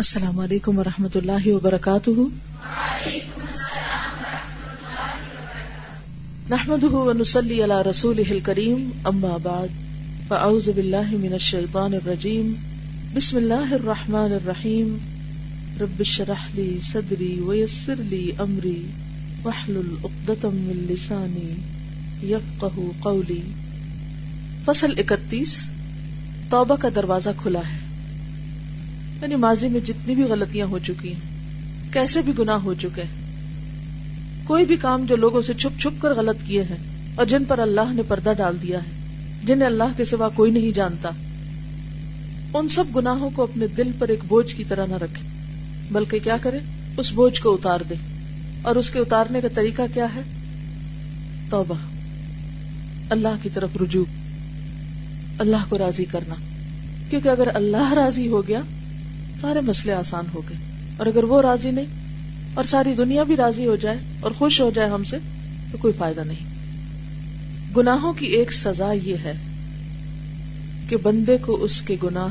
السلام علیکم و رحمۃ اللہ وبرکاتہ۔ نحمد ونسلی علی رسول کریم اما بعد، فاعوذ باللہ من الشیطان الرجیم، بسم اللہ الرحمن الرحیم۔ رب شرح لی صدری ویسر لی امری وحلل اقدتم من لسانی یفقہ قولی۔ فصل اکتیس، توبہ کا دروازہ کھلا ہے۔ یعنی ماضی میں جتنی بھی غلطیاں ہو چکی ہیں، کیسے بھی گناہ ہو چکے کوئی بھی کام جو لوگوں سے چھپ چھپ کر غلط کیے ہیں اور جن پر اللہ نے پردہ ڈال دیا ہے، جنہیں اللہ کے سوا کوئی نہیں جانتا۔ ان سب گناہوں کو اپنے دل پر ایک بوجھ کی طرح نہ رکھے بلکہ کیا کرے اس بوجھ کو اتار دے اور اس کے اتارنے کا طریقہ کیا ہے؟ توبہ۔ اللہ کی طرف رجوع۔ اللہ کو راضی کرنا۔ کیونکہ اگر اللہ راضی ہو گیا سارے مسئلے آسان ہو گئے۔ اور اگر وہ راضی نہیں اور ساری دنیا بھی راضی ہو جائے اور خوش ہو جائے ہم سے، تو کوئی فائدہ نہیں۔ گناہوں کی ایک سزا یہ ہے کہ بندے کو اس کے گناہ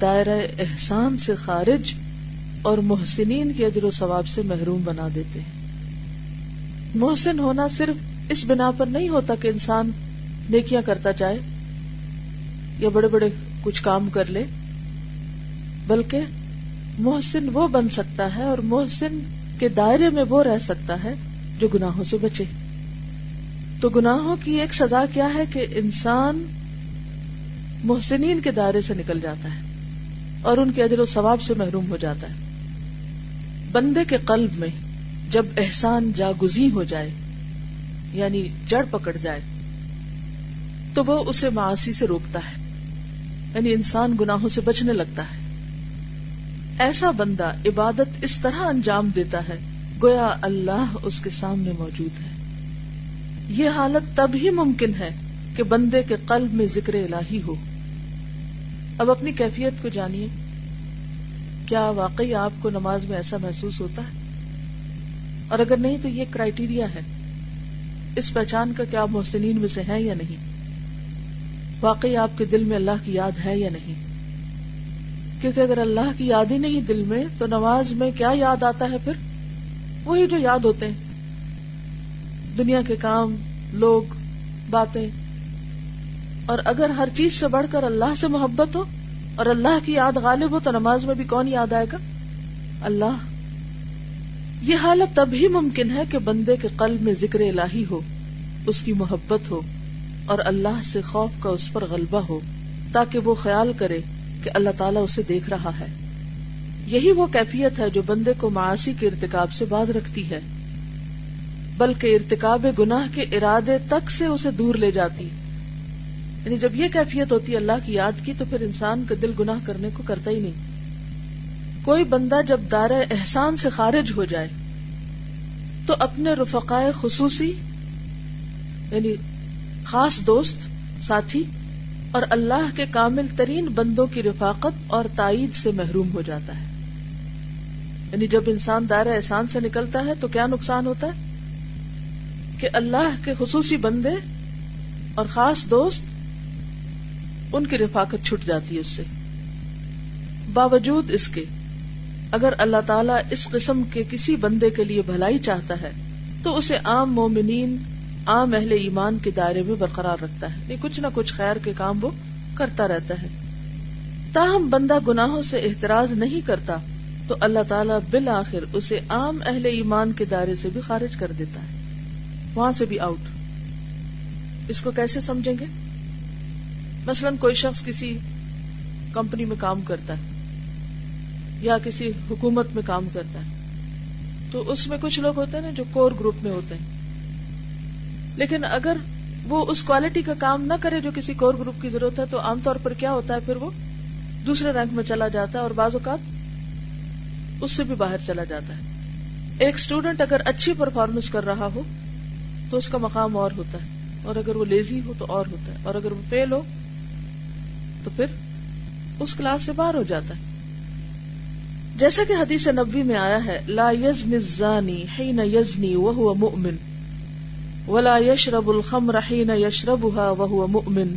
دائرہ احسان سے خارج اور محسنین کے ادر و ثواب سے محروم بنا دیتے ہیں۔ محسن ہونا صرف اس بنا پر نہیں ہوتا کہ انسان نیکیاں کرتا جائے یا بڑے بڑے کچھ کام کر لے۔ بلکہ محسن وہ بن سکتا ہے اور محسن کے دائرے میں وہ رہ سکتا ہے جو گناہوں سے بچے۔ تو گناہوں کی ایک سزا کیا ہے کہ انسان محسنین کے دائرے سے نکل جاتا ہے اور ان کے اجر و ثواب سے محروم ہو جاتا ہے۔ بندے کے قلب میں جب احسان جاگزی ہو جائے یعنی جڑ پکڑ جائے، تو وہ اسے معاشی سے روکتا ہے یعنی انسان گناہوں سے بچنے لگتا ہے۔ ایسا بندہ عبادت اس طرح انجام دیتا ہے، گویا اللہ اس کے سامنے موجود ہے۔ یہ حالت تب ہی ممکن ہے کہ بندے کے قلب میں ذکر الہی ہو۔ اب اپنی کیفیت کو جانیے۔ کیا واقعی آپ کو نماز میں ایسا محسوس ہوتا ہے؟ اور اگر نہیں تو یہ کرائٹیریا ہے۔ اس پہچان کا کیا محسنین میں سے ہے یا نہیں؟ واقعی آپ کے دل میں اللہ کی یاد ہے یا نہیں؟ کیونکہ اگر اللہ کی یاد ہی نہیں دل میں، تو نماز میں کیا یاد آتا ہے پھر؟ وہی جو یاد ہوتے ہیں۔ دنیا کے کام، لوگ، باتیں۔ اور اگر ہر چیز سے بڑھ کر اللہ سے محبت ہو اور اللہ کی یاد غالب ہو، تو نماز میں بھی کون یاد آئے گا؟ اللہ۔ یہ حالت تب ہی ممکن ہے کہ بندے کے قلب میں ذکر الہی ہو، اس کی محبت ہو اور اللہ سے خوف کا اس پر غلبہ ہو، تاکہ وہ خیال کرے۔ کہ اللہ تعالیٰ اسے دیکھ رہا ہے۔ یہی وہ کیفیت ہے جو بندے کو معاشی کے ارتکاب سے باز رکھتی ہے۔ بلکہ ارتکاب گناہ کے ارادے تک سے اسے دور لے جاتی۔ یعنی جب یہ کیفیت ہوتی ہے اللہ کی یاد کی تو پھر انسان کا دل گناہ کرنے کو کرتا ہی نہیں۔ کوئی بندہ جب دار احسان سے خارج ہو جائے تو اپنے رفقائے خصوصی یعنی خاص دوست، ساتھی اور اللہ کے کامل ترین بندوں کی رفاقت اور تائید سے محروم ہو جاتا ہے۔ یعنی جب انسان دائر احسان سے نکلتا ہے تو کیا نقصان ہوتا ہے؟ کہ اللہ کے خصوصی بندے اور خاص دوست ان کی رفاقت چھٹ جاتی ہے اس سے۔ باوجود اس کے اگر اللہ تعالیٰ اس قسم کے کسی بندے کے لیے بھلائی چاہتا ہے تو اسے عام مومنین عام اہل ایمان کے دائرے میں برقرار رکھتا ہے۔ یہ کچھ نہ کچھ خیر کے کام وہ کرتا رہتا ہے۔ تاہم بندہ گناہوں سے احتراز نہیں کرتا تو اللہ تعالیٰ بالآخر اسے عام اہل ایمان کے دائرے سے بھی خارج کر دیتا ہے۔ وہاں سے بھی آؤٹ اس کو کیسے سمجھیں گے؟ مثلا کوئی شخص کسی کمپنی میں کام کرتا ہے یا کسی حکومت میں کام کرتا ہے تو اس میں کچھ لوگ ہوتے ہیں نا جو کور گروپ میں ہوتے ہیں۔ لیکن اگر وہ اس کوالٹی کا کام نہ کرے جو کسی کور گروپ کی ضرورت ہے، تو عام طور پر کیا ہوتا ہے؟ پھر وہ دوسرے رینک میں چلا جاتا ہے اور بعض اوقات اس سے بھی باہر چلا جاتا ہے۔ ایک اسٹوڈینٹ اگر اچھی پرفارمنس کر رہا ہو، تو اس کا مقام اور ہوتا ہے۔ اور اگر وہ لیزی ہو، تو اور ہوتا ہے۔ اور اگر وہ فیل ہو، تو پھر اس کلاس سے باہر ہو جاتا ہے۔ جیسا کہ حدیث نبی میں آیا ہے، لا یزنی الزانی حین یزنی وهو مؤمن۔ ولا يشرب الخمر حين يشربها وهو مؤمن.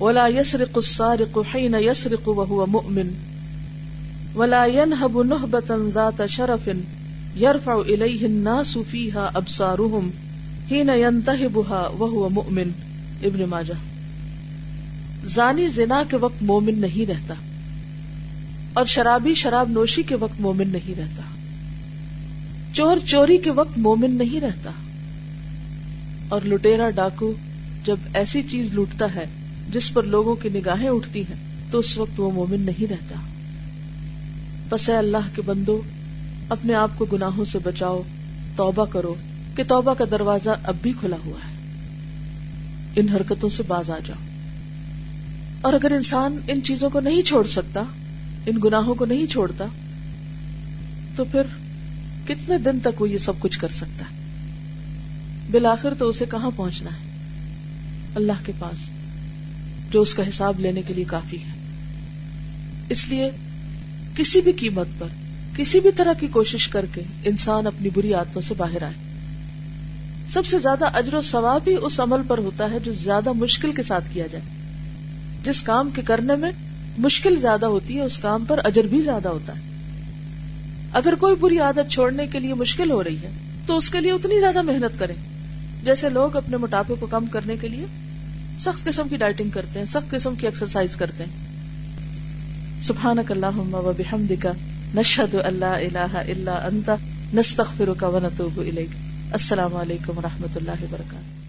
ولا يسرق السارق حين يسرق وهو مؤمن. ولا ينهب نهبة ذات شرف يرفع إليه الناس فيها أبصارهم حين ينتهبها وهو مؤمن. ابن ماجہ. زانی زنا کے وقت مومن نہیں رہتا اور شرابی شراب نوشی کے وقت مومن نہیں رہتا. چور چوری کے وقت مومن نہیں رہتا. اور لٹیرا ڈاکو جب ایسی چیز لوٹتا ہے جس پر لوگوں کی نگاہیں اٹھتی ہیں، تو اس وقت وہ مومن نہیں رہتا۔ بس اے اللہ کے بندو، اپنے آپ کو گناہوں سے بچاؤ، توبہ کرو کہ توبہ کا دروازہ اب بھی کھلا ہوا ہے۔ ان حرکتوں سے باز آ جاؤ۔ اور اگر انسان ان چیزوں کو نہیں چھوڑ سکتا، ان گناہوں کو نہیں چھوڑتا، تو پھر کتنے دن تک وہ یہ سب کچھ کر سکتا ہے؟ بالآخر تو اسے کہاں پہنچنا ہے؟ اللہ کے پاس، جو اس کا حساب لینے کے لیے کافی ہے۔ اس لیے کسی بھی قیمت پر، کسی بھی طرح کی کوشش کر کے انسان اپنی بری عادتوں سے باہر آئے۔ سب سے زیادہ اجر و ثواب ہی اس عمل پر ہوتا ہے جو زیادہ مشکل کے ساتھ کیا جائے۔ جس کام کے کرنے میں مشکل زیادہ ہوتی ہے، اس کام پر اجر بھی زیادہ ہوتا ہے۔ اگر کوئی بری عادت چھوڑنے کے لیے مشکل ہو رہی ہے، تو اس کے لیے اتنی زیادہ محنت کریں۔ جیسے لوگ اپنے موٹاپے کو کم کرنے کے لیے سخت قسم کی ڈائٹنگ کرتے ہیں، سخت قسم کی ایکسرسائز کرتے ہیں۔ سبحانک اللہم و بحمدک، نشہد اللہ الہ الا انت، نستغفرک و نتوب الیک۔ السلام علیکم و رحمۃ اللہ وبرکاتہ